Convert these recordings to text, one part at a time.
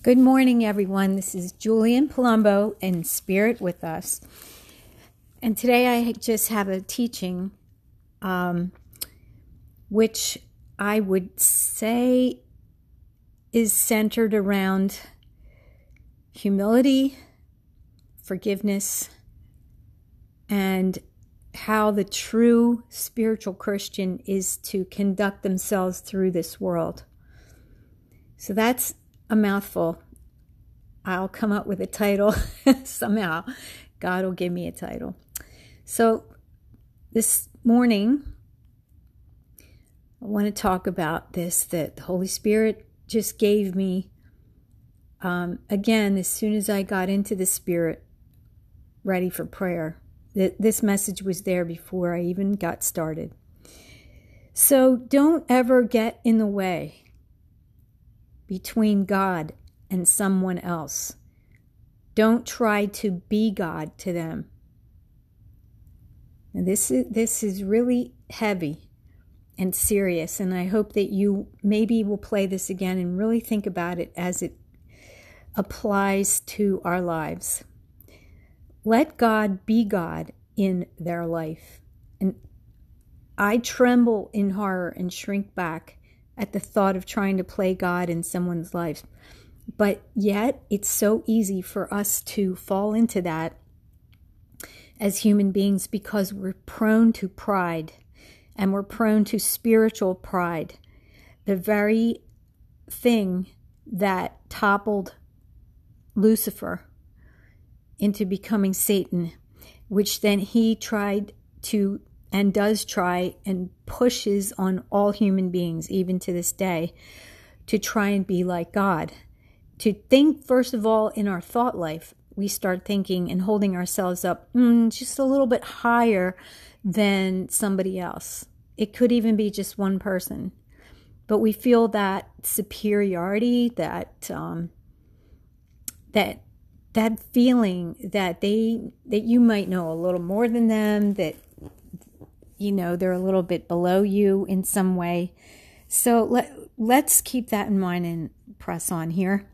Good morning, everyone. This is Julian Palumbo in Spirit with us. And today I just have a teaching um, which I would say is centered around humility, forgiveness, and how the true spiritual Christian is to conduct themselves through this world. So that's a mouthful. I'll come up with a title somehow. God will give me a title. So this morning, I want to talk about this that the Holy Spirit just gave me. Um, again, as soon as I got into the Spirit, ready for prayer, this message was there before I even got started. So don't ever get in the way between God and someone else. Don't try to be God to them. This is this is really heavy and serious and I hope that you maybe will play this again and really think about it as it applies to our lives. Let God be God in their life. And I tremble in horror and shrink back at the thought of trying to play God in someone's life. But yet, it's so easy for us to fall into that as human beings because we're prone to pride and we're prone to spiritual pride. The very thing that toppled Lucifer into becoming Satan, which then he tried to and does try and pushes on all human beings, even to this day, to try and be like God. To think, first of all, in our thought life, we start thinking and holding ourselves up mm, just a little bit higher than somebody else. It could even be just one person. But we feel that superiority, that um, that that feeling that they that you might know a little more than them, that you know they're a little bit below you in some way. So let let's keep that in mind and press on here.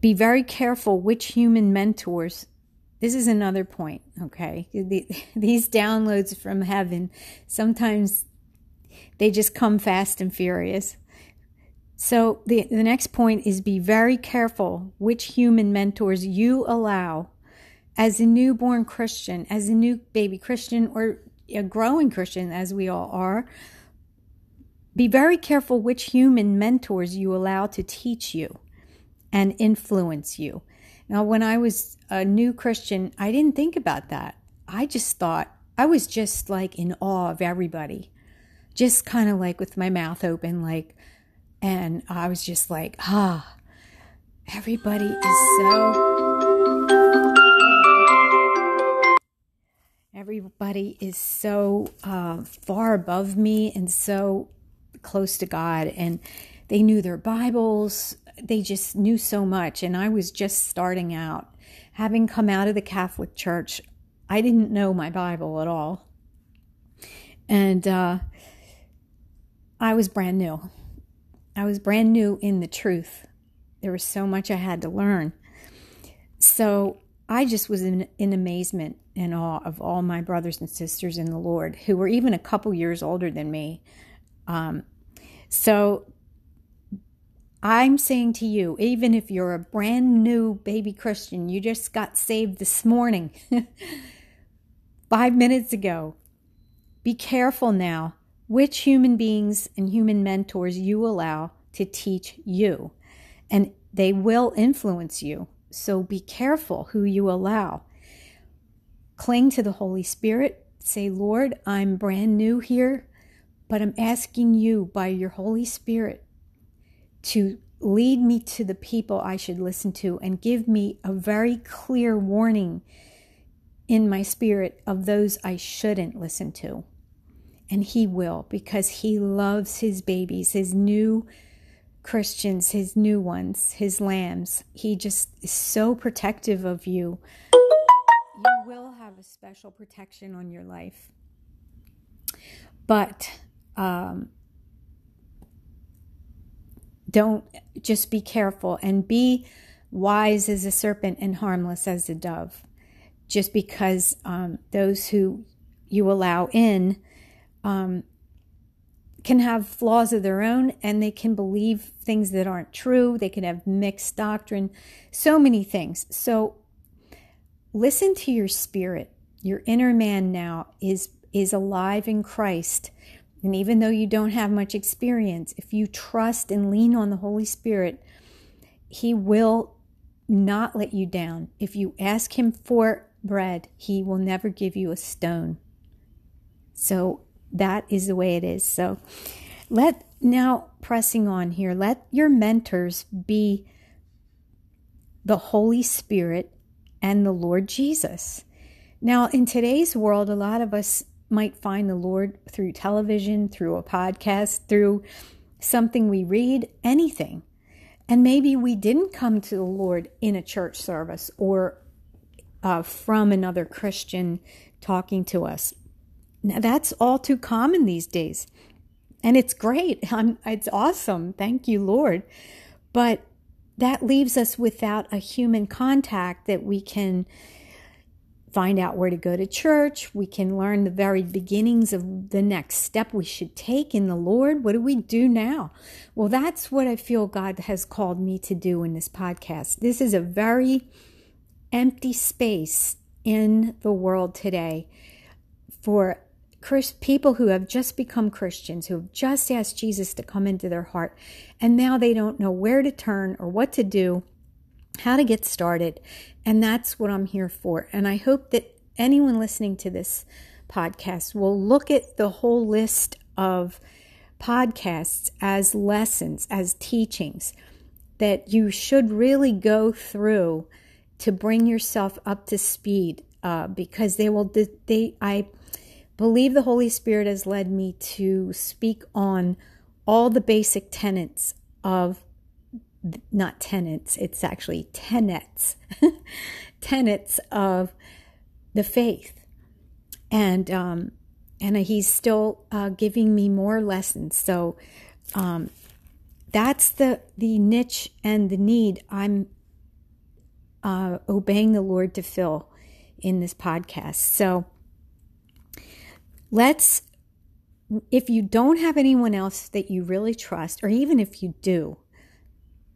Be very careful which human mentors. This is another point, okay? These downloads from heaven sometimes they just come fast and furious. So the, the next point is be very careful which human mentors you allow as a newborn Christian, as a new baby Christian, or a growing Christian, as we all are, be very careful which human mentors you allow to teach you and influence you. Now, when I was a new Christian, I didn't think about that. I just thought, I was just like in awe of everybody, just kind of like with my mouth open, like, and I was just like, ah, everybody is so everybody is so uh, far above me and so close to God, and they knew their Bibles. They just knew so much, and I was just starting out. Having come out of the Catholic Church, I didn't know my Bible at all, and uh, I was brand new. I was brand new in the truth. There was so much I had to learn. So I just was in, in amazement and awe of all my brothers and sisters in the Lord who were even a couple years older than me. Um, so I'm saying to you, even if you're a brand new baby Christian, you just got saved this morning, five minutes ago, be careful now which human beings and human mentors you allow to teach you. And they will influence you. So be careful who you allow. Cling to the Holy Spirit. Say, Lord, I'm brand new here, but I'm asking you by your Holy Spirit to lead me to the people I should listen to and give me a very clear warning in my spirit of those I shouldn't listen to. And He will because He loves His babies, His new Christians, his new ones, his lambs. He just is so protective of you. You will have a special protection on your life. But um, don't just be careful and be wise as a serpent and harmless as a dove. Just because um, those who you allow in um, can have flaws of their own and they can believe things that aren't true. They can have mixed doctrine, so many things. So listen to your spirit. Your inner man now is is alive in Christ. And even though you don't have much experience, if you trust and lean on the Holy Spirit, he will not let you down. If you ask him for bread, he will never give you a stone. So that is the way it is. So let now pressing on here, let your mentors be the Holy Spirit and the Lord Jesus. Now, in today's world, a lot of us might find the Lord through television, through a podcast, through something we read, anything. And maybe we didn't come to the Lord in a church service or uh, from another Christian talking to us. Now, that's all too common these days. And it's great. I'm, it's awesome. Thank you, Lord. But that leaves us without a human contact that we can find out where to go to church. We can learn the very beginnings of the next step we should take in the Lord. What do we do now? Well, that's what I feel God has called me to do in this podcast. This is a very empty space in the world today for people who have just become Christians, who have just asked Jesus to come into their heart, and now they don't know where to turn or what to do, how to get started. And that's what I'm here for. And I hope that anyone listening to this podcast will look at the whole list of podcasts as lessons, as teachings that you should really go through to bring yourself up to speed uh, because they will they I believe the Holy Spirit has led me to speak on all the basic tenets of not tenets, it's actually tenets, tenets of the faith. And, um, and he's still uh, giving me more lessons. So um, that's the, the niche and the need I'm uh, obeying the Lord to fill in this podcast. So let's, if you don't have anyone else that you really trust, or even if you do,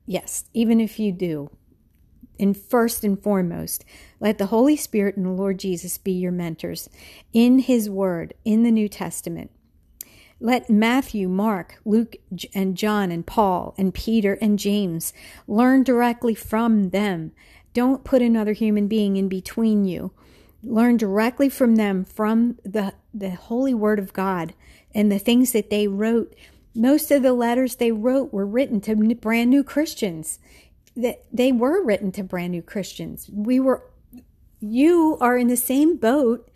yes, even if you do, and first and foremost, let the Holy Spirit and the Lord Jesus be your mentors in His Word, in the New Testament. Let Matthew, Mark, Luke, and John, and Paul, and Peter, and James learn directly from them. Don't put another human being in between you learn directly from them from the the holy word of God and the things that they wrote. Most of the letters they wrote were written to brand new Christians. That they were written to brand new Christians. We were you are in the same boat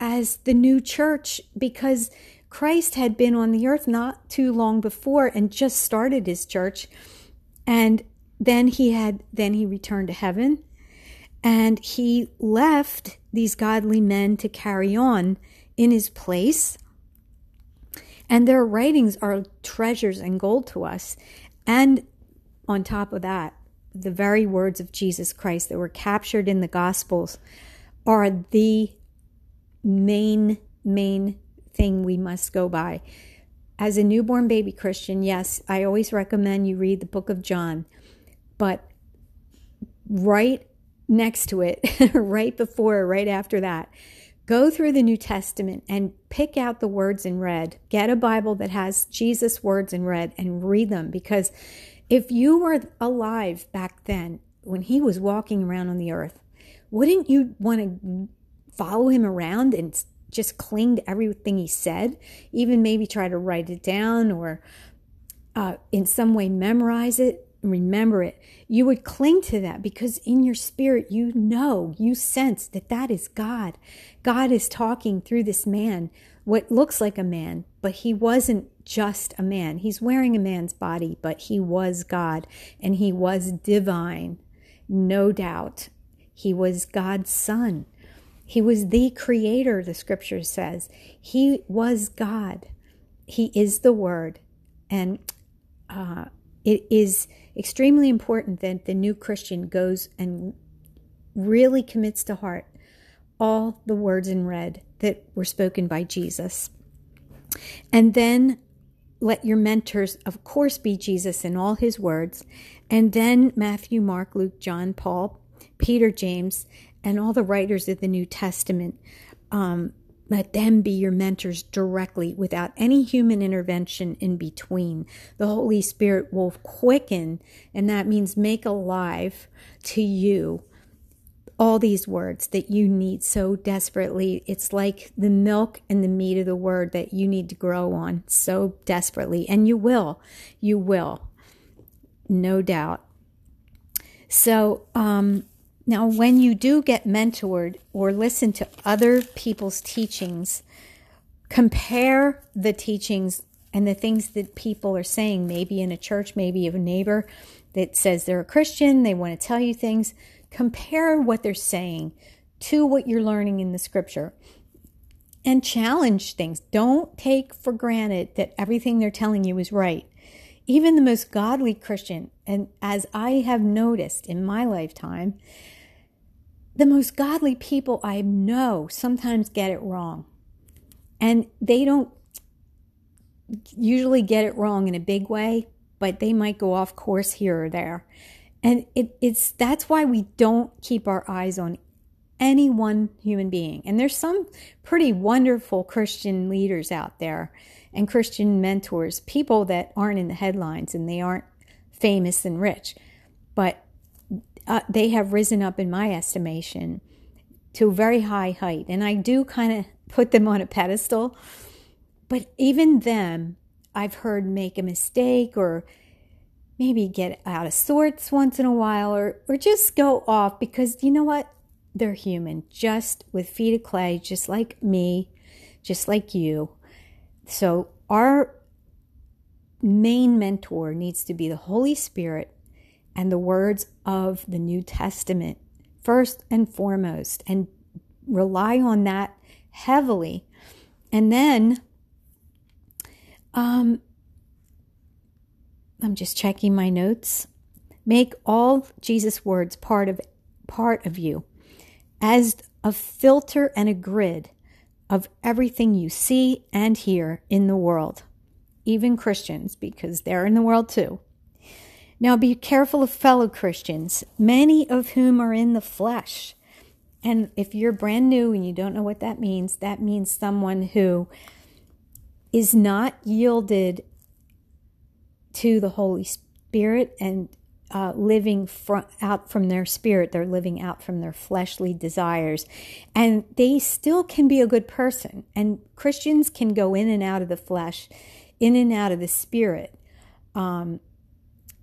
as the new church because Christ had been on the earth not too long before and just started his church. And then he had then he returned to heaven and he left these godly men to carry on in his place. And their writings are treasures and gold to us. And on top of that, the very words of Jesus Christ that were captured in the Gospels are the main, main thing we must go by. As a newborn baby Christian, yes, I always recommend you read the book of John, but right next to it, right before, right after that. Go through the New Testament and pick out the words in red. Get a Bible that has Jesus' words in red and read them because if you were alive back then when he was walking around on the earth, wouldn't you want to follow him around and just cling to everything he said? Even maybe try to write it down or uh, in some way memorize it? Remember it, you would cling to that because in your spirit, you know, you sense that that is God. God is talking through this man, what looks like a man, but he wasn't just a man. He's wearing a man's body, but he was God and he was divine, no doubt. He was God's son. He was the creator, the scripture says. He was God. He is the word. And uh, it is extremely important that the new Christian goes and really commits to heart all the words in red that were spoken by Jesus. And then let your mentors, of course, be Jesus in all his words. And then Matthew, Mark, Luke, John, Paul, Peter, James, and all the writers of the New Testament. Um, let them be your mentors directly without any human intervention in between. The Holy Spirit will quicken, and that means make alive to you all these words that you need so desperately. It's like the milk and the meat of the word that you need to grow on so desperately. And you will. You will. No doubt. So, um, now, when you do get mentored or listen to other people's teachings, compare the teachings and the things that people are saying, maybe in a church, maybe a neighbor that says they're a Christian, they want to tell you things. Compare what they're saying to what you're learning in the scripture and challenge things. Don't take for granted that everything they're telling you is right. Even the most godly Christian, and as I have noticed in my lifetime, the most godly people I know sometimes get it wrong. And they don't usually get it wrong in a big way, but they might go off course here or there. And it, it's that's why we don't keep our eyes on any one human being. And there's some pretty wonderful Christian leaders out there and Christian mentors, people that aren't in the headlines and they aren't famous and rich. But uh, they have risen up in my estimation to a very high height. And I do kind of put them on a pedestal. But even them, I've heard make a mistake or maybe get out of sorts once in a while or, or just go off because you know what? They're human, just with feet of clay, just like me, just like you. So, our main mentor needs to be the Holy Spirit and the words of the New Testament first and foremost and rely on that heavily. And then um, I'm just checking my notes. Make all Jesus' words part of part of you as a filter and a grid of everything you see and hear in the world, even Christians, because they're in the world too. Now be careful of fellow Christians, many of whom are in the flesh. And if you're brand new and you don't know what that means, that means someone who is not yielded to the Holy Spirit and uh, living from, out from their spirit. They're living out from their fleshly desires. And they still can be a good person. And Christians can go in and out of the flesh, in and out of the spirit. Um,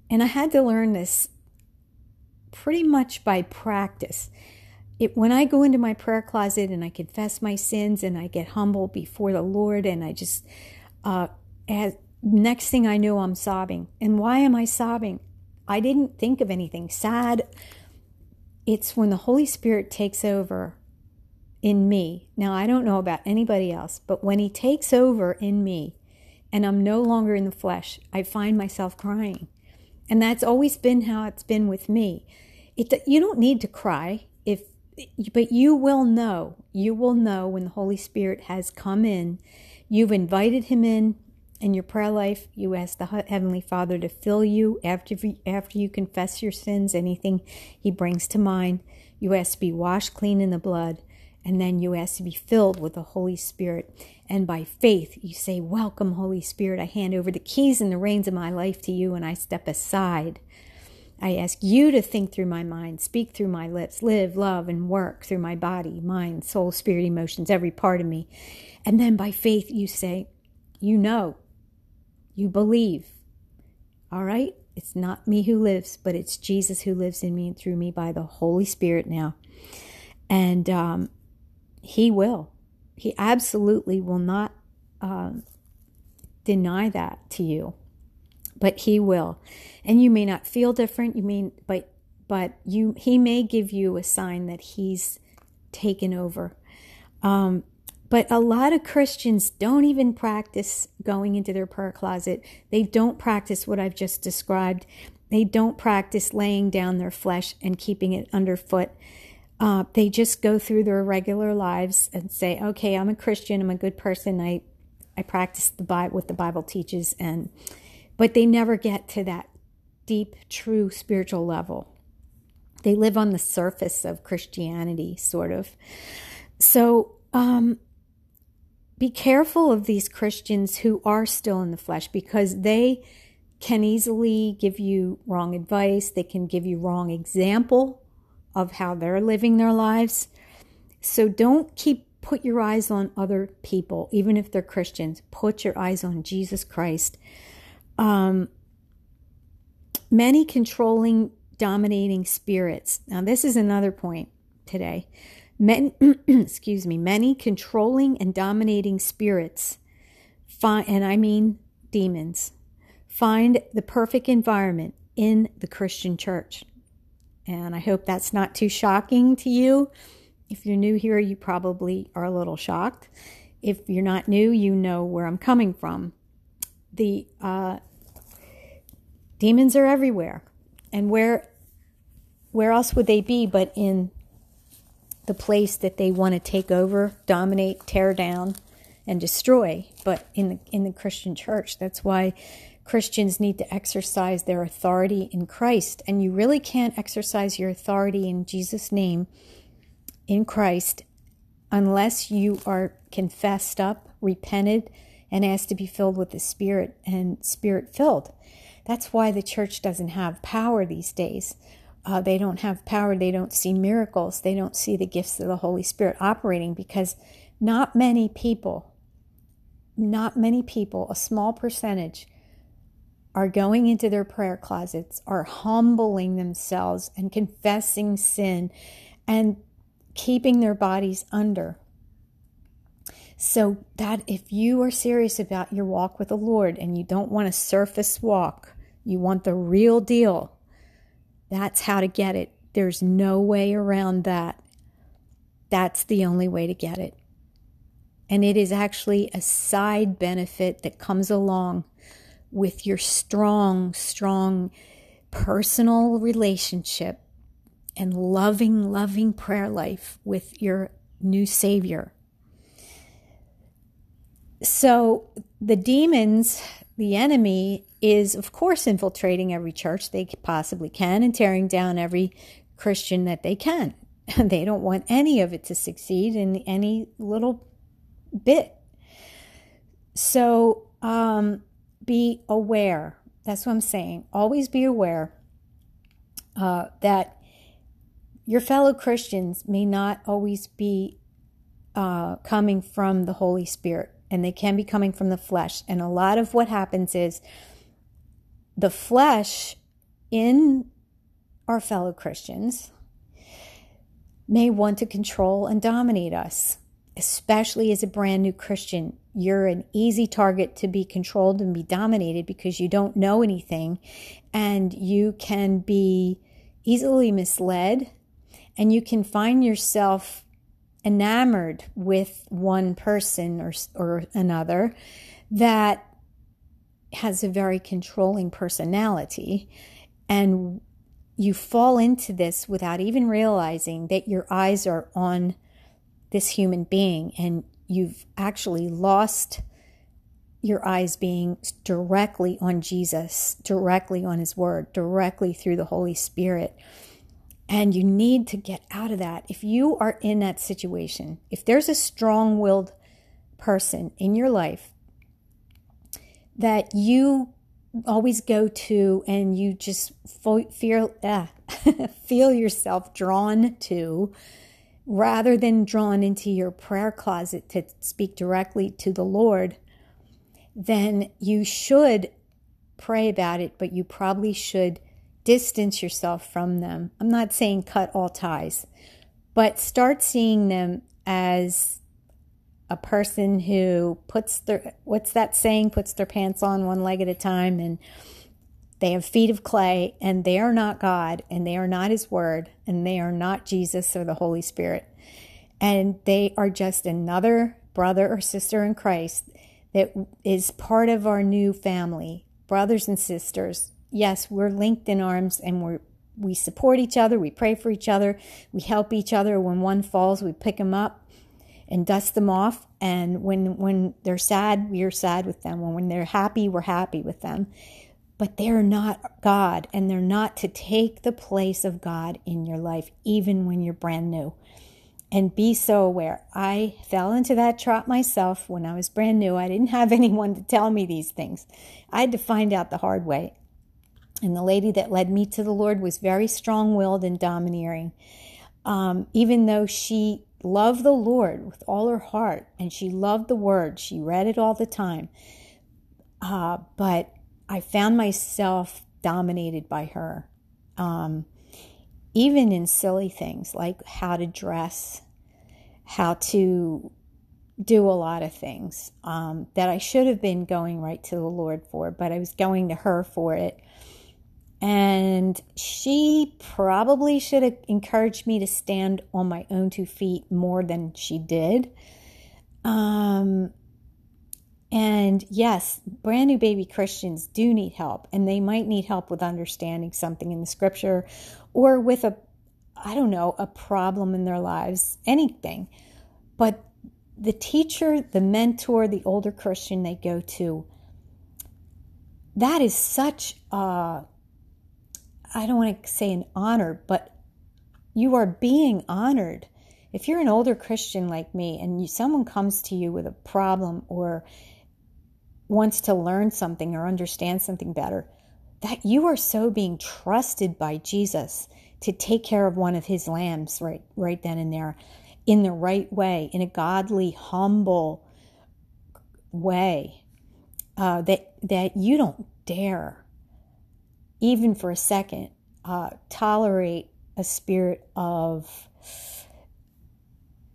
and I had to learn this pretty much by practice. It, when I go into my prayer closet and I confess my sins and I get humble before the Lord and I just, uh, as, next thing I know, I'm sobbing. And why am I sobbing? I didn't think of anything sad. It's when the Holy Spirit takes over in me. Now, I don't know about anybody else, but when He takes over in me and I'm no longer in the flesh, I find myself crying. And that's always been how it's been with me. It, you don't need to cry if but you will know. You will know when the Holy Spirit has come in. You've invited him in in your prayer life. You ask the Heavenly Father to fill you after after you confess your sins, anything he brings to mind. You ask to be washed clean in the blood, and then you ask to be filled with the Holy Spirit. And by faith, you say, Welcome, Holy Spirit. I hand over the keys and the reins of my life to you, and I step aside. I ask you to think through my mind, speak through my lips, live, love, and work through my body, mind, soul, spirit, emotions, every part of me. And then by faith, you say, You know, you believe. All right? It's not me who lives, but it's Jesus who lives in me and through me by the Holy Spirit now. And um, He will. He absolutely will not uh, deny that to you, but He will. And you may not feel different. You mean, but but you He may give you a sign that He's taken over. Um, but a lot of Christians don't even practice going into their prayer closet. They don't practice what I've just described. They don't practice laying down their flesh and keeping it underfoot. Uh, they just go through their regular lives and say, "Okay, I'm a Christian. I'm a good person. I I practice the Bible, what the Bible teaches," and but they never get to that deep, true spiritual level. They live on the surface of Christianity, sort of. So, um, be careful of these Christians who are still in the flesh because they can easily give you wrong advice. They can give you wrong example of how they're living their lives. So don't keep put your eyes on other people, even if they're Christians. Put your eyes on Jesus Christ. Um, many controlling, dominating spirits. Now, this is another point today. Men, excuse me, many controlling and dominating spirits, find, and I mean demons, find the perfect environment in the Christian church. And I hope that's not too shocking to you. If you're new here, you probably are a little shocked. If you're not new, you know where I'm coming from. The uh, demons are everywhere, and where where else would they be but in the place that they want to take over, dominate, tear down, and destroy? But in the in the Christian church, that's why Christians need to exercise their authority in Christ. And you really can't exercise your authority in Jesus' name in Christ unless you are confessed up, repented, and asked to be filled with the Spirit and Spirit filled. That's why the church doesn't have power these days. Uh, they don't have power. They don't see miracles. They don't see the gifts of the Holy Spirit operating because not many people, not many people, a small percentage, are going into their prayer closets, are humbling themselves and confessing sin and keeping their bodies under. So that if you are serious about your walk with the Lord and you don't want a surface walk, you want the real deal, that's how to get it. There's no way around that. That's the only way to get it. And it is actually a side benefit that comes along with your strong, strong personal relationship and loving, loving prayer life with your new Savior. So the demons, the enemy, is of course infiltrating every church they possibly can and tearing down every Christian that they can. they don't want any of it to succeed in any little bit. So, um, be aware. That's what I'm saying. Always be aware uh, that your fellow Christians may not always be uh, coming from the Holy Spirit, and they can be coming from the flesh. And a lot of what happens is the flesh in our fellow Christians may want to control and dominate us, especially as a brand new Christian you're an easy target to be controlled and be dominated because you don't know anything and you can be easily misled and you can find yourself enamored with one person or, or another that has a very controlling personality and you fall into this without even realizing that your eyes are on this human being and you've actually lost your eyes being directly on Jesus, directly on His Word, directly through the Holy Spirit. And you need to get out of that. If you are in that situation, if there's a strong willed person in your life that you always go to and you just feel, uh, feel yourself drawn to, rather than drawn into your prayer closet to speak directly to the Lord, then you should pray about it, but you probably should distance yourself from them. I'm not saying cut all ties, but start seeing them as a person who puts their what's that saying puts their pants on one leg at a time and they have feet of clay, and they are not God, and they are not His Word, and they are not Jesus or the Holy Spirit. And they are just another brother or sister in Christ that is part of our new family, brothers and sisters yes, we're linked in arms and we're we support each other, we pray for each other, we help each other. When one falls, we pick them up and dust them off. And when when they're sad, we're sad with them. When when they're happy, we're happy with them. But they're not God, and they're not to take the place of God in your life, even when you're brand new. And be so aware. I fell into that trap myself when I was brand new. I didn't have anyone to tell me these things. I had to find out the hard way. And the lady that led me to the Lord was very strong willed and domineering. Um, even though she loved the Lord with all her heart and she loved the word, she read it all the time. Uh, but I found myself dominated by her. Um, even in silly things like how to dress, how to do a lot of things um, that I should have been going right to the Lord for, but I was going to her for it. And she probably should have encouraged me to stand on my own two feet more than she did. Um, and yes, brand new baby Christians do need help, and they might need help with understanding something in the scripture or with a, I don't know, a problem in their lives, anything. But the teacher, the mentor, the older Christian they go to, that is such a I don't want to say an honor, but you are being honored. If you're an older Christian like me and you, someone comes to you with a problem or wants to learn something or understand something better, that you are so being trusted by Jesus to take care of one of his lambs right right then and there in the right way, in a godly, humble way. Uh, that that you don't dare even for a second, uh, tolerate a spirit of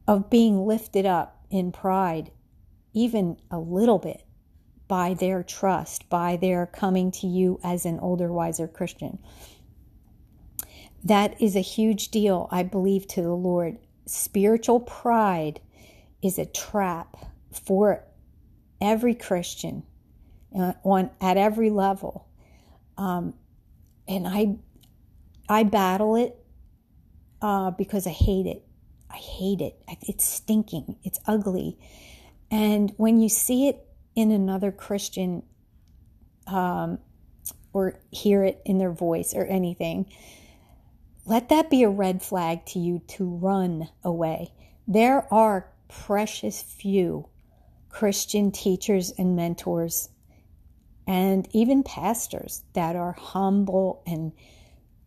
of being lifted up in pride, even a little bit, by their trust, by their coming to you as an older, wiser Christian. That is a huge deal, I believe, to the Lord. Spiritual pride is a trap for every Christian uh, on at every level. Um, and I I battle it uh, because I hate it. I hate it. It's stinking. It's ugly. And when you see it in another Christian, um, or hear it in their voice or anything, let that be a red flag to you to run away. There are precious few Christian teachers and mentors and even pastors that are humble and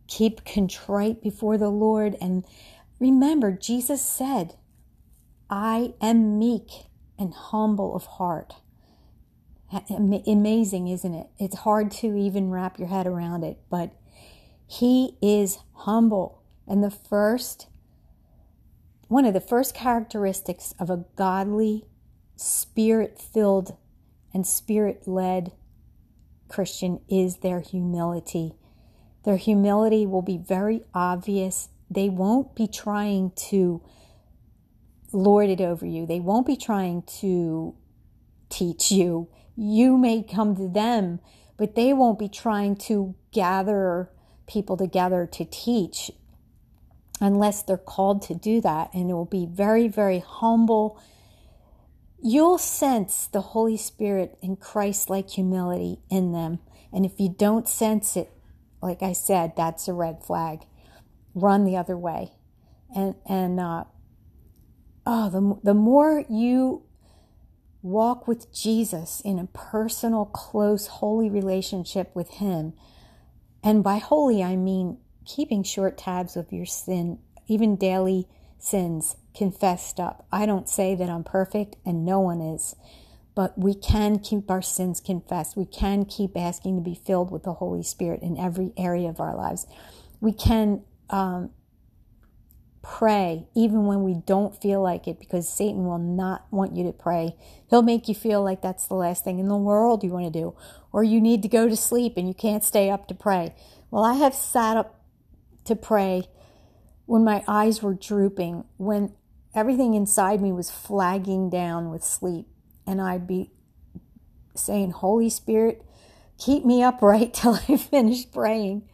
keep contrite before the Lord. And remember, Jesus said, I am meek and humble of heart. Amazing, isn't it? It's hard to even wrap your head around it, but he is humble. And the first, one of the first characteristics of a godly, spirit filled, and spirit led Christian is their humility. Their humility will be very obvious. They won't be trying to lord it over you, they won't be trying to teach you. You may come to them, but they won't be trying to gather people together to teach unless they're called to do that. And it will be very, very humble you'll sense the Holy Spirit and Christ like humility in them. And if you don't sense it, like I said, that's a red flag. Run the other way. And, and, uh, oh, the, the more you walk with Jesus in a personal, close, holy relationship with Him, and by holy, I mean keeping short tabs of your sin, even daily sins confessed up. I don't say that I'm perfect, and no one is, but we can keep our sins confessed. We can keep asking to be filled with the Holy Spirit in every area of our lives. We can um, pray even when we don't feel like it because Satan will not want you to pray. He'll make you feel like that's the last thing in the world you want to do, or you need to go to sleep and you can't stay up to pray. Well, I have sat up to pray when my eyes were drooping, when everything inside me was flagging down with sleep, and I'd be saying, Holy Spirit, keep me upright till I finish praying.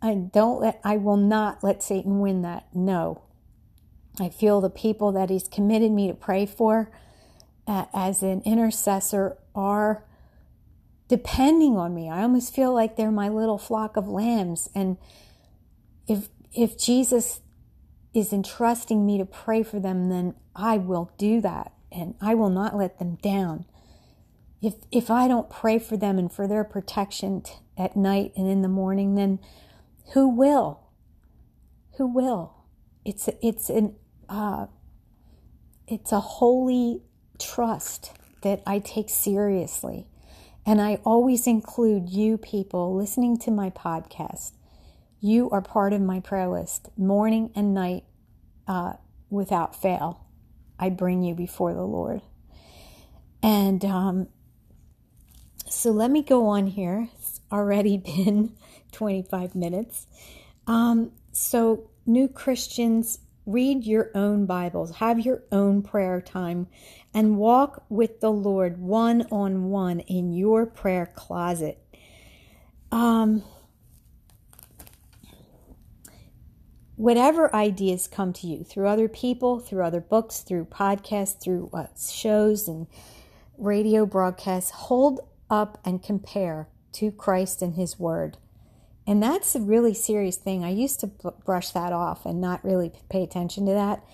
I don't let, I will not let Satan win that. No. I feel the people that he's committed me to pray for uh, as an intercessor are depending on me. I almost feel like they're my little flock of lambs. And if, if Jesus is entrusting me to pray for them, then I will do that and I will not let them down. If, if I don't pray for them and for their protection t- at night and in the morning, then who will? Who will? It's a, it's an uh, it's a holy trust that I take seriously, and I always include you people listening to my podcast. You are part of my prayer list, morning and night, uh, without fail. I bring you before the Lord, and um, so let me go on here. It's already been 25 minutes. Um, so, new Christians, read your own Bibles, have your own prayer time, and walk with the Lord one on one in your prayer closet. Um, whatever ideas come to you through other people, through other books, through podcasts, through uh, shows and radio broadcasts, hold up and compare to Christ and His Word. And that's a really serious thing. I used to brush that off and not really pay attention to that.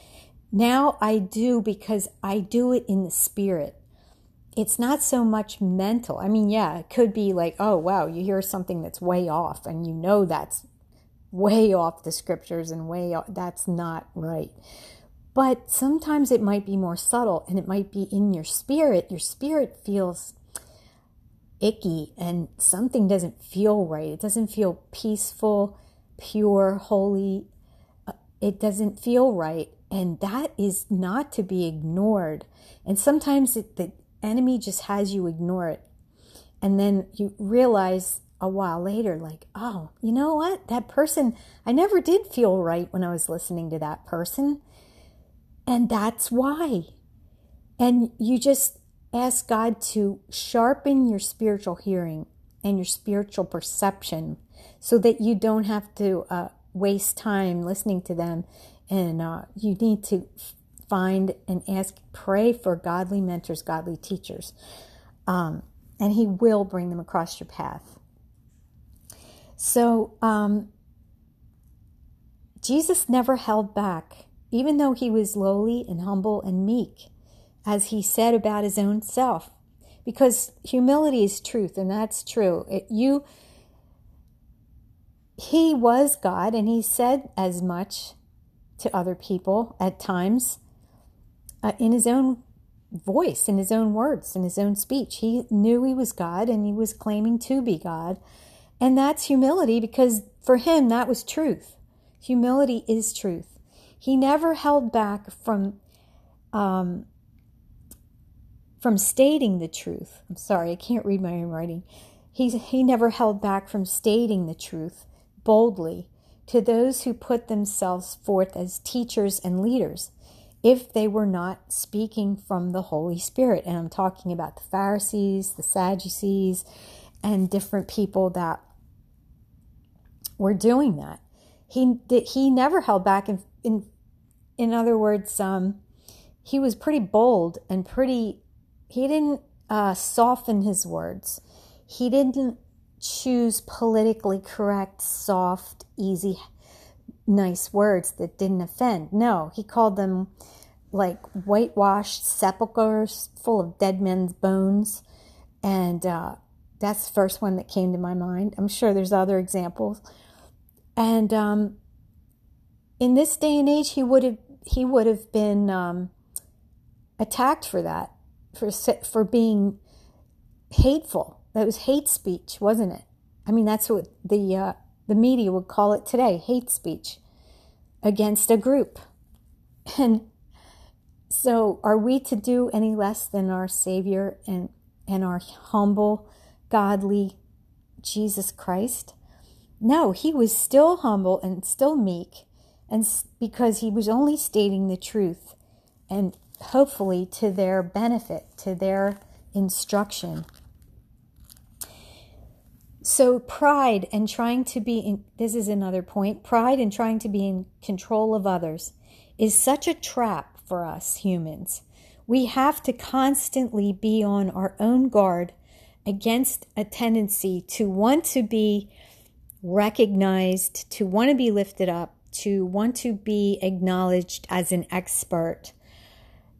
Now I do because I do it in the spirit. It's not so much mental. I mean, yeah, it could be like, oh, wow, you hear something that's way off and you know that's way off the scriptures and way off, that's not right. But sometimes it might be more subtle and it might be in your spirit. Your spirit feels icky and something doesn't feel right. It doesn't feel peaceful, pure, holy. Uh, it doesn't feel right. And that is not to be ignored. And sometimes it, the enemy just has you ignore it. And then you realize a while later, like, oh, you know what? That person, I never did feel right when I was listening to that person. And that's why. And you just Ask God to sharpen your spiritual hearing and your spiritual perception so that you don't have to uh, waste time listening to them. And uh, you need to find and ask, pray for godly mentors, godly teachers. Um, and He will bring them across your path. So, um, Jesus never held back, even though he was lowly and humble and meek as he said about his own self. Because humility is truth, and that's true. It, you, he was God, and he said as much to other people at times uh, in his own voice, in his own words, in his own speech. He knew he was God, and he was claiming to be God. And that's humility because for him, that was truth. Humility is truth. He never held back from um, from stating the truth. I'm sorry, I can't read my own writing. He, he never held back from stating the truth boldly to those who put themselves forth as teachers and leaders if they were not speaking from the Holy Spirit. And I'm talking about the Pharisees, the Sadducees, and different people that were doing that. He he never held back. In in, in other words, um, he was pretty bold and pretty he didn't uh, soften his words. He didn't choose politically correct, soft, easy, nice words that didn't offend. No, he called them like whitewashed sepulchres full of dead men's bones. And uh, that's the first one that came to my mind. I'm sure there's other examples. And um, in this day and age, he would have he would have been um, attacked for that for for being hateful. That was hate speech, wasn't it? I mean, that's what the uh, the media would call it today: hate speech against a group. And so, are we to do any less than our Savior and and our humble, godly Jesus Christ? No, he was still humble and still meek, and because he was only stating the truth, and hopefully to their benefit, to their instruction. So, pride and trying to be in, this is another point pride and trying to be in control of others is such a trap for us humans. We have to constantly be on our own guard against a tendency to want to be recognized, to want to be lifted up, to want to be acknowledged as an expert.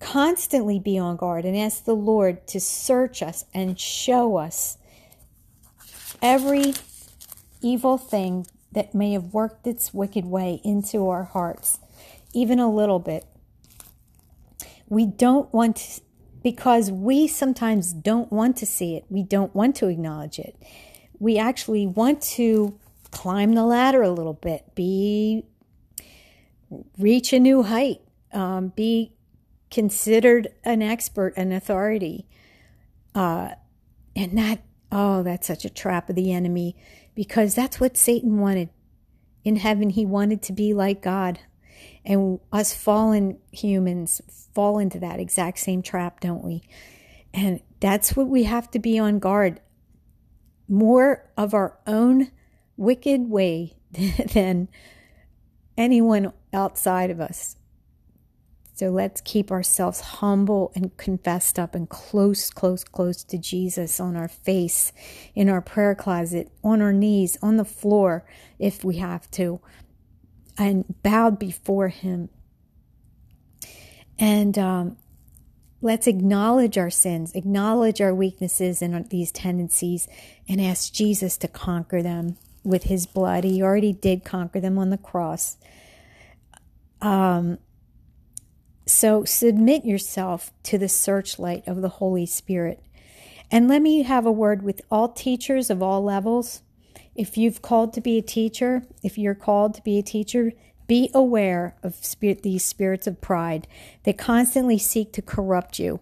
Constantly be on guard and ask the Lord to search us and show us every evil thing that may have worked its wicked way into our hearts, even a little bit. We don't want because we sometimes don't want to see it. We don't want to acknowledge it. We actually want to climb the ladder a little bit, be reach a new height, um, be considered an expert, an authority. Uh, and that, oh, that's such a trap of the enemy because that's what Satan wanted. In heaven, he wanted to be like God. And us fallen humans fall into that exact same trap, don't we? And that's what we have to be on guard. More of our own wicked way than anyone outside of us. So let's keep ourselves humble and confessed up and close, close, close to Jesus on our face, in our prayer closet, on our knees, on the floor, if we have to, and bowed before Him. And um, let's acknowledge our sins, acknowledge our weaknesses and these tendencies, and ask Jesus to conquer them with his blood. He already did conquer them on the cross. Um, so submit yourself to the searchlight of the Holy Spirit. And let me have a word with all teachers of all levels. If you've called to be a teacher, if you're called to be a teacher, be aware of spirit, these spirits of pride that constantly seek to corrupt you.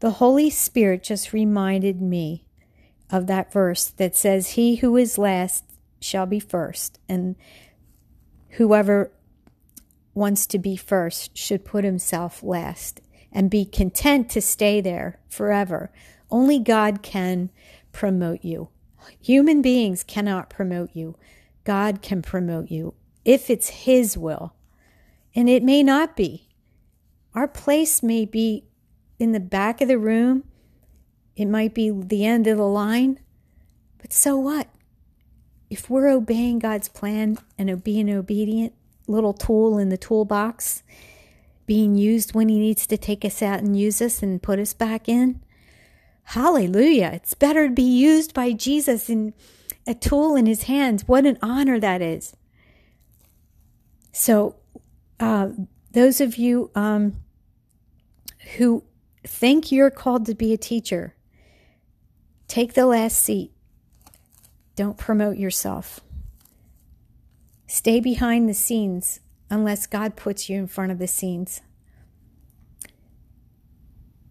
The Holy Spirit just reminded me of that verse that says, He who is last shall be first, and whoever wants to be first should put himself last and be content to stay there forever. Only God can promote you. Human beings cannot promote you. God can promote you if it's His will. And it may not be. Our place may be in the back of the room, it might be the end of the line, but so what? if we're obeying God's plan and being obedient, little tool in the toolbox, being used when He needs to take us out and use us and put us back in, hallelujah. It's better to be used by Jesus in a tool in His hands. What an honor that is. So, uh, those of you um, who think you're called to be a teacher, take the last seat don't promote yourself. Stay behind the scenes unless God puts you in front of the scenes.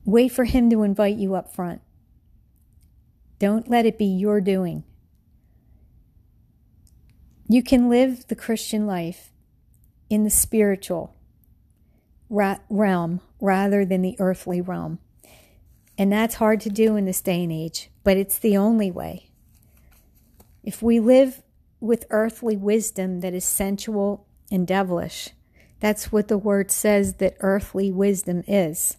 Wait for Him to invite you up front. Don't let it be your doing. You can live the Christian life in the spiritual realm rather than the earthly realm. And that's hard to do in this day and age, but it's the only way. If we live with earthly wisdom that is sensual and devilish, that's what the word says that earthly wisdom is.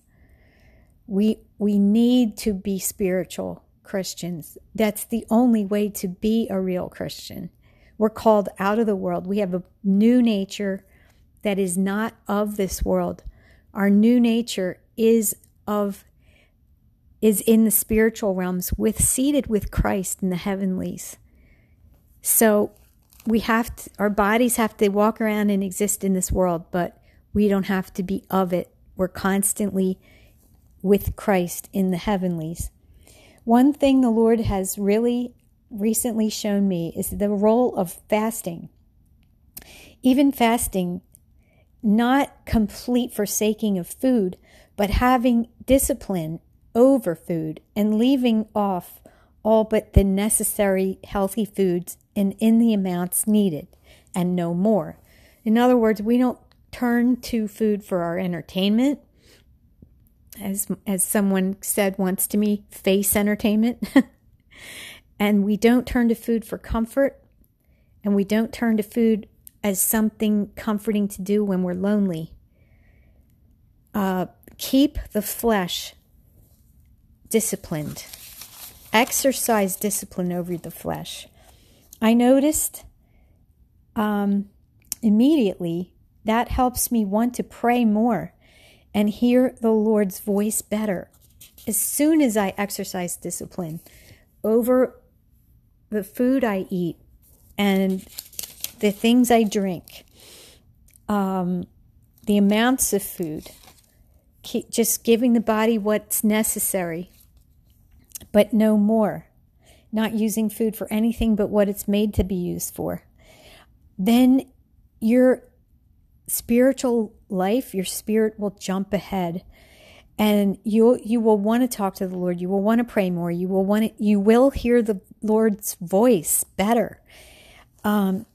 We we need to be spiritual Christians. That's the only way to be a real Christian. We're called out of the world. We have a new nature that is not of this world. Our new nature is of is in the spiritual realms with seated with Christ in the heavenlies. So we have to, our bodies have to walk around and exist in this world, but we don't have to be of it. We're constantly with Christ in the heavenlies. One thing the Lord has really recently shown me is the role of fasting. Even fasting, not complete forsaking of food, but having discipline over food and leaving off all but the necessary healthy foods and in the amounts needed and no more. In other words, we don't turn to food for our entertainment. As, as someone said once to me, face entertainment. And we don't turn to food for comfort, and we don't turn to food as something comforting to do when we're lonely. Uh, keep the flesh disciplined. Exercise discipline over the flesh. I noticed um, immediately that helps me want to pray more and hear the Lord's voice better. As soon as I exercise discipline over the food I eat and the things I drink, um, the amounts of food, just giving the body what's necessary, but no more, not using food for anything but what it's made to be used for, then your spiritual life, your spirit will jump ahead and you you will want to talk to the Lord. You will want to pray more. You will want to, you will hear the Lord's voice better. Um,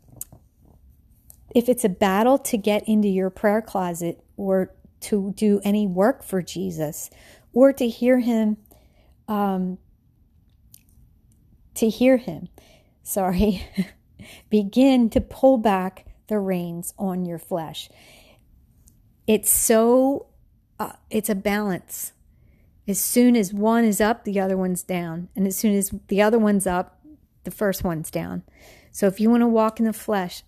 if it's a battle to get into your prayer closet or to do any work for Jesus or to hear him um, to hear him. Sorry. Begin to pull back the reins on your flesh. It's so uh, it's a balance. As soon as one is up the other one's down. And as soon as the other one's up the first one's down. So if you want to walk in the flesh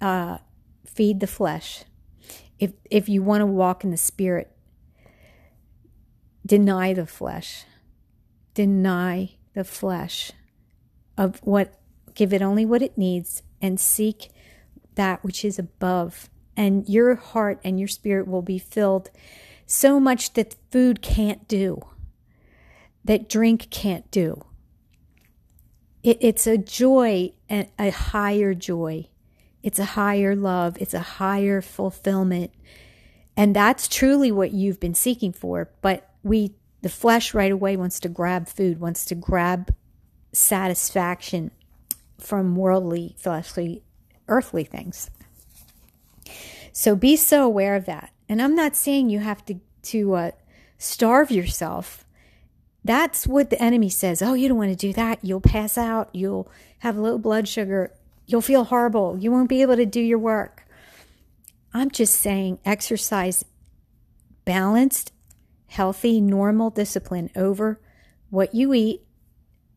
uh, feed the flesh. If if you want to walk in the spirit, deny the flesh. Deny the flesh of what give it only what it needs and seek that which is above and your heart and your spirit will be filled so much that food can't do that drink can't do it, it's a joy and a higher joy it's a higher love, it's a higher fulfillment. And that's truly what you've been seeking for. But we, the flesh right away wants to grab food, wants to grab satisfaction from worldly, fleshly, earthly things. So be so aware of that. And I'm not saying you have to, to uh, starve yourself. That's what the enemy says. Oh, you don't want to do that. You'll pass out. You'll have low blood sugar. You'll feel horrible. You won't be able to do your work. I'm just saying exercise balanced, healthy, normal discipline over what you eat,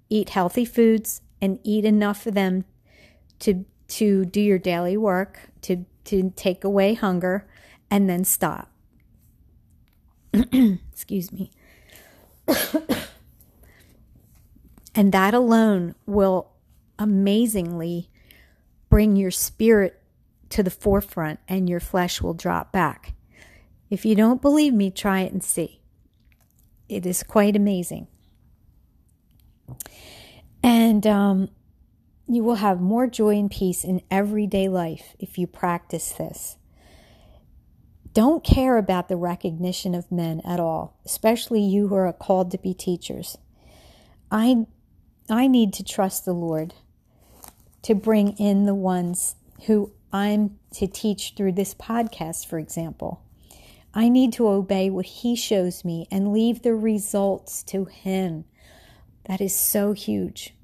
eat healthy foods and eat enough of them to to do your daily work, to to take away hunger and then stop. Excuse me. and that alone will amazingly bring your spirit to the forefront and your flesh will drop back. If you don't believe me, try it and see. It is quite amazing. And um, you will have more joy and peace in everyday life if you practice this. Don't care about the recognition of men at all, especially you who are called to be teachers. I, I need to trust the Lord to bring in the ones who I'm to teach through this podcast, for example. I need to obey what He shows me and leave the results to Him. That is so huge.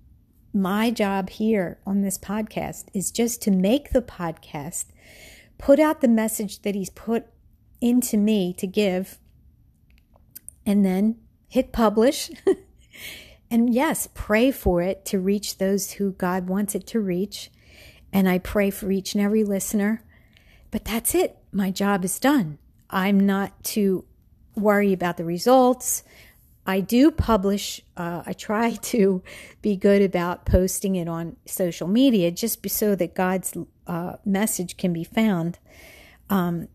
My job here on this podcast is just to make the podcast, put out the message that He's put into me to give, and then hit publish And yes, pray for it to reach those who God wants it to reach. And I pray for each and every listener. But that's it. My job is done. I'm not to worry about the results. I do publish, uh, I try to be good about posting it on social media just so that God's uh, message can be found. Um,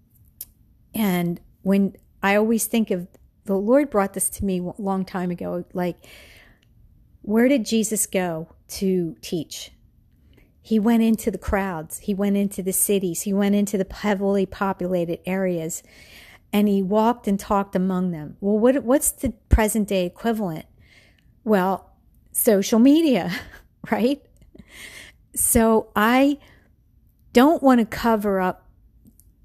and when I always think of the Lord brought this to me a long time ago, like, where did Jesus go to teach? He went into the crowds, he went into the cities, he went into the heavily populated areas, and he walked and talked among them. Well, what, what's the present day equivalent? Well, social media, right? So I don't want to cover up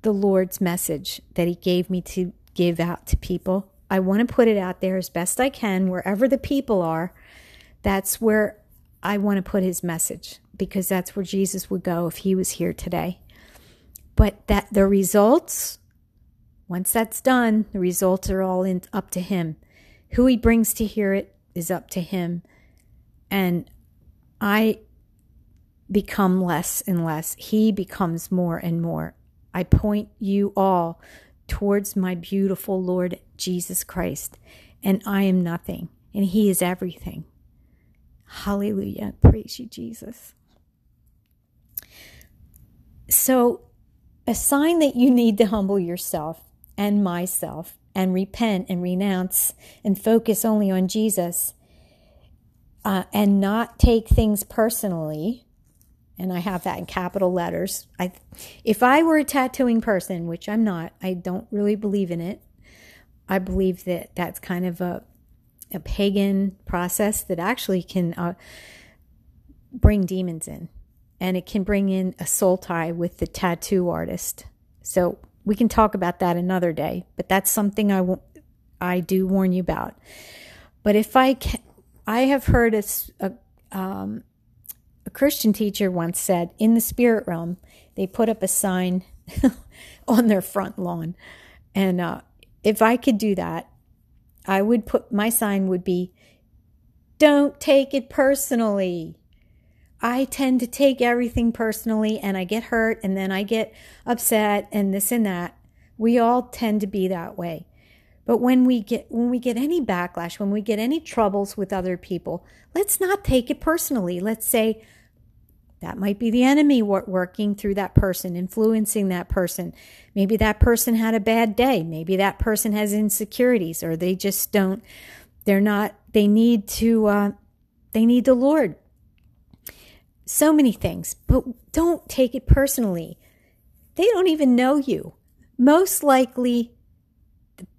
the Lord's message that He gave me to give out to people. I want to put it out there as best I can, wherever the people are that's where I want to put his message because that's where Jesus would go if he was here today. But that the results, once that's done, the results are all in, up to him. Who he brings to hear it is up to him. And I become less and less. He becomes more and more. I point you all towards my beautiful Lord Jesus Christ, and I am nothing, and He is everything. Hallelujah. Praise you, Jesus. So, a sign that you need to humble yourself and myself and repent and renounce and focus only on Jesus uh, and not take things personally. And I have that in capital letters. I, if I were a tattooing person, which I'm not, I don't really believe in it. I believe that that's kind of a a pagan process that actually can uh, bring demons in and it can bring in a soul tie with the tattoo artist. So we can talk about that another day, but that's something I w- I do warn you about. But if I can, I have heard a, a, um, a Christian teacher once said in the spirit realm, they put up a sign on their front lawn. And uh, if I could do that, I would put my sign would be, don't take it personally. I tend to take everything personally and I get hurt and then I get upset and this and that. We all tend to be that way. But when we get when we get any backlash, when we get any troubles with other people, let's not take it personally. Let's say that might be the enemy working through that person, influencing that person. Maybe that person had a bad day. Maybe that person has insecurities or they just don't, they're not, they need to, uh, they need the Lord so many things, but don't take it personally. They don't even know you. Most likely,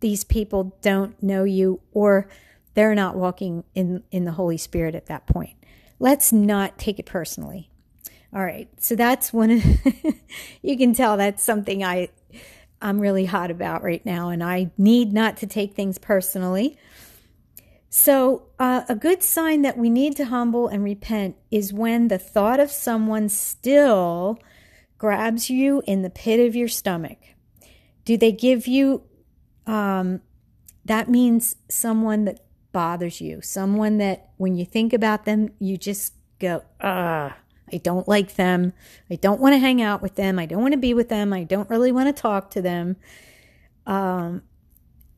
these people don't know you or they're not walking in, in the Holy Spirit at that point. Let's not take it personally. All right. So that's one of, you can tell that's something I, I'm really hot about right now, and I need not to take things personally. So, uh, a good sign that we need to humble and repent is when the thought of someone still grabs you in the pit of your stomach. Do they give you, um, that means someone that bothers you, someone that when you think about them, you just go, ah, I don't like them. I don't want to hang out with them. I don't want to be with them. I don't really want to talk to them. Um,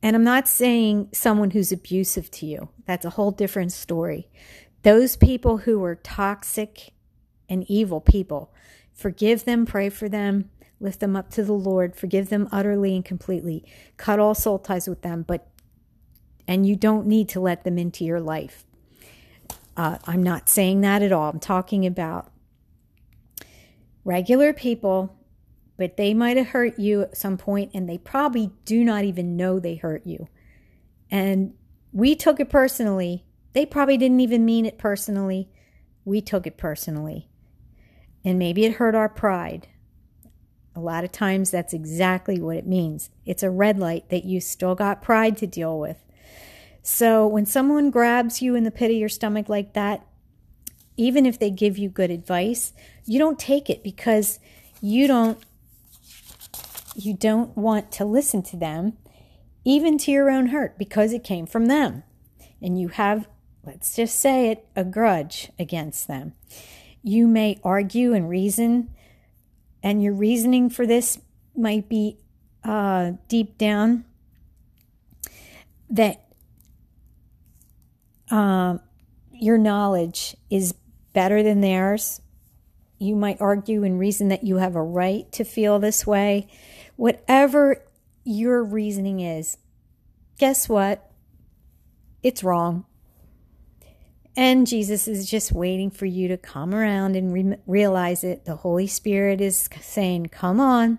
and I'm not saying someone who's abusive to you. That's a whole different story. Those people who are toxic and evil people, forgive them, pray for them, lift them up to the Lord, forgive them utterly and completely, cut all soul ties with them, but and you don't need to let them into your life. Uh, I'm not saying that at all. I'm talking about regular people but they might have hurt you at some point and they probably do not even know they hurt you. And we took it personally. They probably didn't even mean it personally. We took it personally. And maybe it hurt our pride. A lot of times that's exactly what it means. It's a red light that you still got pride to deal with. So when someone grabs you in the pit of your stomach like that, even if they give you good advice, you don't take it because you don't you don't want to listen to them, even to your own hurt, because it came from them. And you have, let's just say it, a grudge against them. You may argue and reason, and your reasoning for this might be uh, deep down that uh, your knowledge is better than theirs. You might argue and reason that you have a right to feel this way Whatever your reasoning is, guess what? It's wrong. And Jesus is just waiting for you to come around and re- realize it. The Holy Spirit is saying, Come on.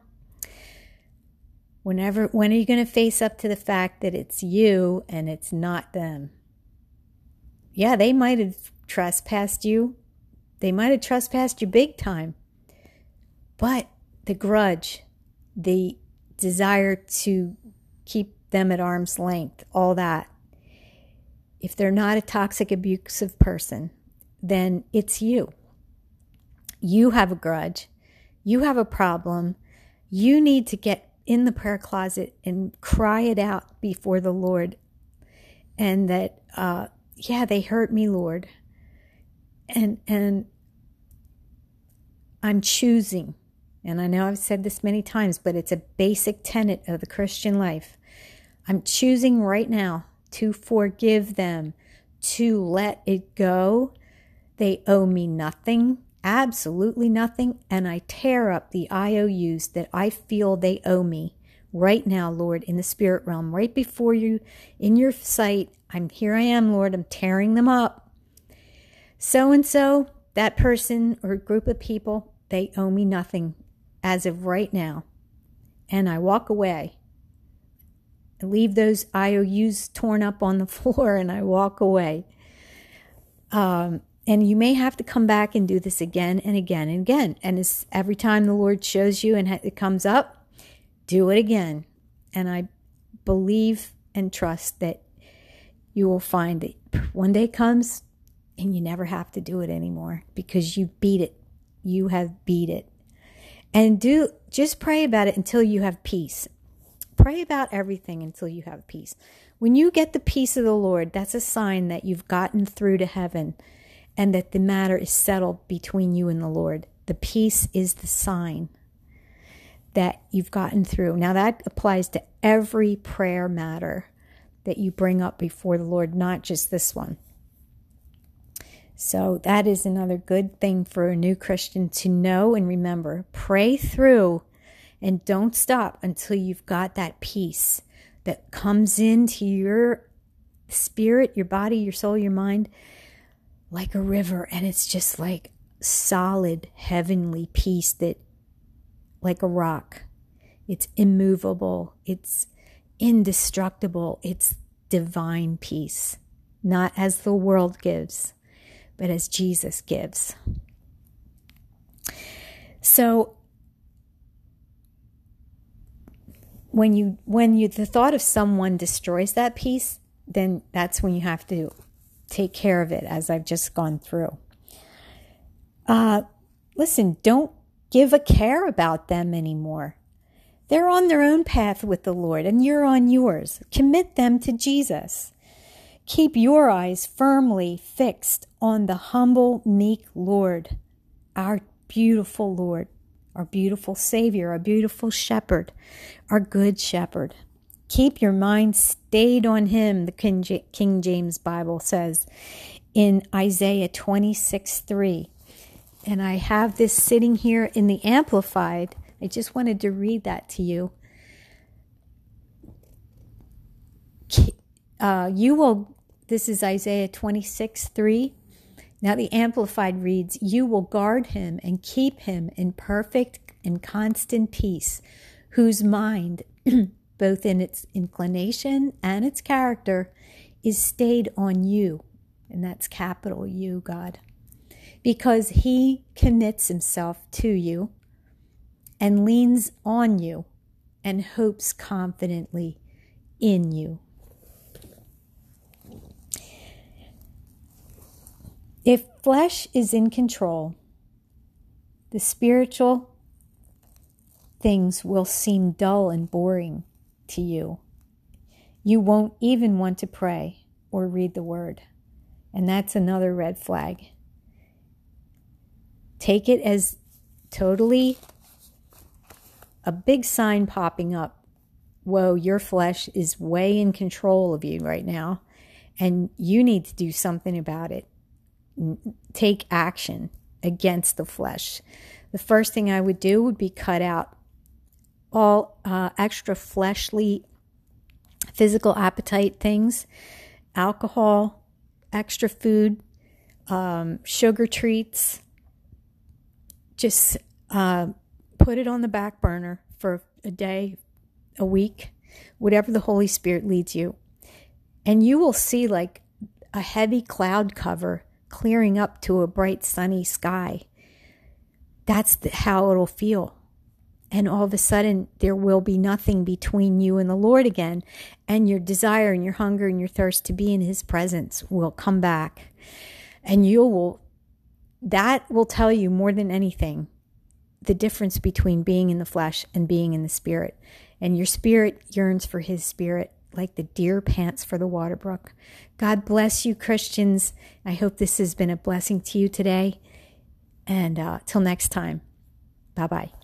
Whenever, when are you going to face up to the fact that it's you and it's not them? Yeah, they might have trespassed you. They might have trespassed you big time. But the grudge, the desire to keep them at arm's length, all that. if they're not a toxic, abusive person, then it's you. You have a grudge. You have a problem. You need to get in the prayer closet and cry it out before the Lord. And that, uh, yeah, they hurt me, Lord. And, and I'm choosing, and I know I've said this many times, but it's a basic tenet of the Christian life. I'm choosing right now to forgive them, to let it go. They owe me nothing, absolutely nothing, and I tear up the IOUs that I feel they owe me right now, Lord, in the spirit realm, right before you, in your sight. I'm here I am, Lord, I'm tearing them up. So and so, that person or group of people, they owe me nothing as of right now. And I walk away I leave those IOUs torn up on the floor and I walk away. Um, and you may have to come back and do this again and again and again. And every time the Lord shows you and it comes up, do it again. And I believe and trust that you will find that one day comes and you never have to do it anymore because you beat it. You have beat it. And do just pray about it until you have peace. Pray about everything until you have peace. When you get the peace of the Lord, that's a sign that you've gotten through to heaven and that the matter is settled between you and the Lord. The peace is the sign that you've gotten through. Now, that applies to every prayer matter that you bring up before the Lord, not just this one. So, that is another good thing for a new Christian to know and remember. Pray through and don't stop until you've got that peace that comes into your spirit, your body, your soul, your mind, like a river. And it's just like solid, heavenly peace that, like a rock, it's immovable, it's indestructible, it's divine peace, not as the world gives, but as Jesus gives. So, when you when you the thought of someone destroys that peace, then that's when you have to take care of it, as I've just gone through. Uh, listen, don't give a care about them anymore. They're on their own path with the Lord, and you're on yours. Commit them to Jesus. Keep your eyes firmly fixed on the humble, meek Lord, our beautiful Lord our beautiful Savior, our beautiful Shepherd, our Good Shepherd. Keep your mind stayed on Him, the King James Bible says in Isaiah 26 3. And I have this sitting here in the Amplified. I just wanted to read that to you. Uh, you will, this is Isaiah 26 3. Now, the Amplified reads, You will guard him and keep him in perfect and constant peace, whose mind, both in its inclination and its character, is stayed on you. And that's capital U, God. Because he commits himself to you and leans on you and hopes confidently in you. If flesh is in control, the spiritual things will seem dull and boring to you. You won't even want to pray or read the word. And that's another red flag. Take it as totally a big sign popping up. Whoa, your flesh is way in control of you right now, and you need to do something about it take action against the flesh. The first thing I would do would be cut out all uh, extra fleshly physical appetite things, alcohol, extra food, um, sugar treats. Just uh, put it on the back burner for a day, a week, whatever the Holy Spirit leads you. And you will see like a heavy cloud cover clearing up to a bright sunny sky. That's the, how it'll feel. and all of a sudden there will be nothing between you and the Lord again. And your desire and your hunger and your thirst to be in His presence will come back. And you will, that will tell you more than anything the difference between being in the flesh and being in the spirit. And your spirit yearns for His spirit like the deer pants for the water brook. God bless you, Christians. I hope this has been a blessing to you today. And uh, till next time, bye bye.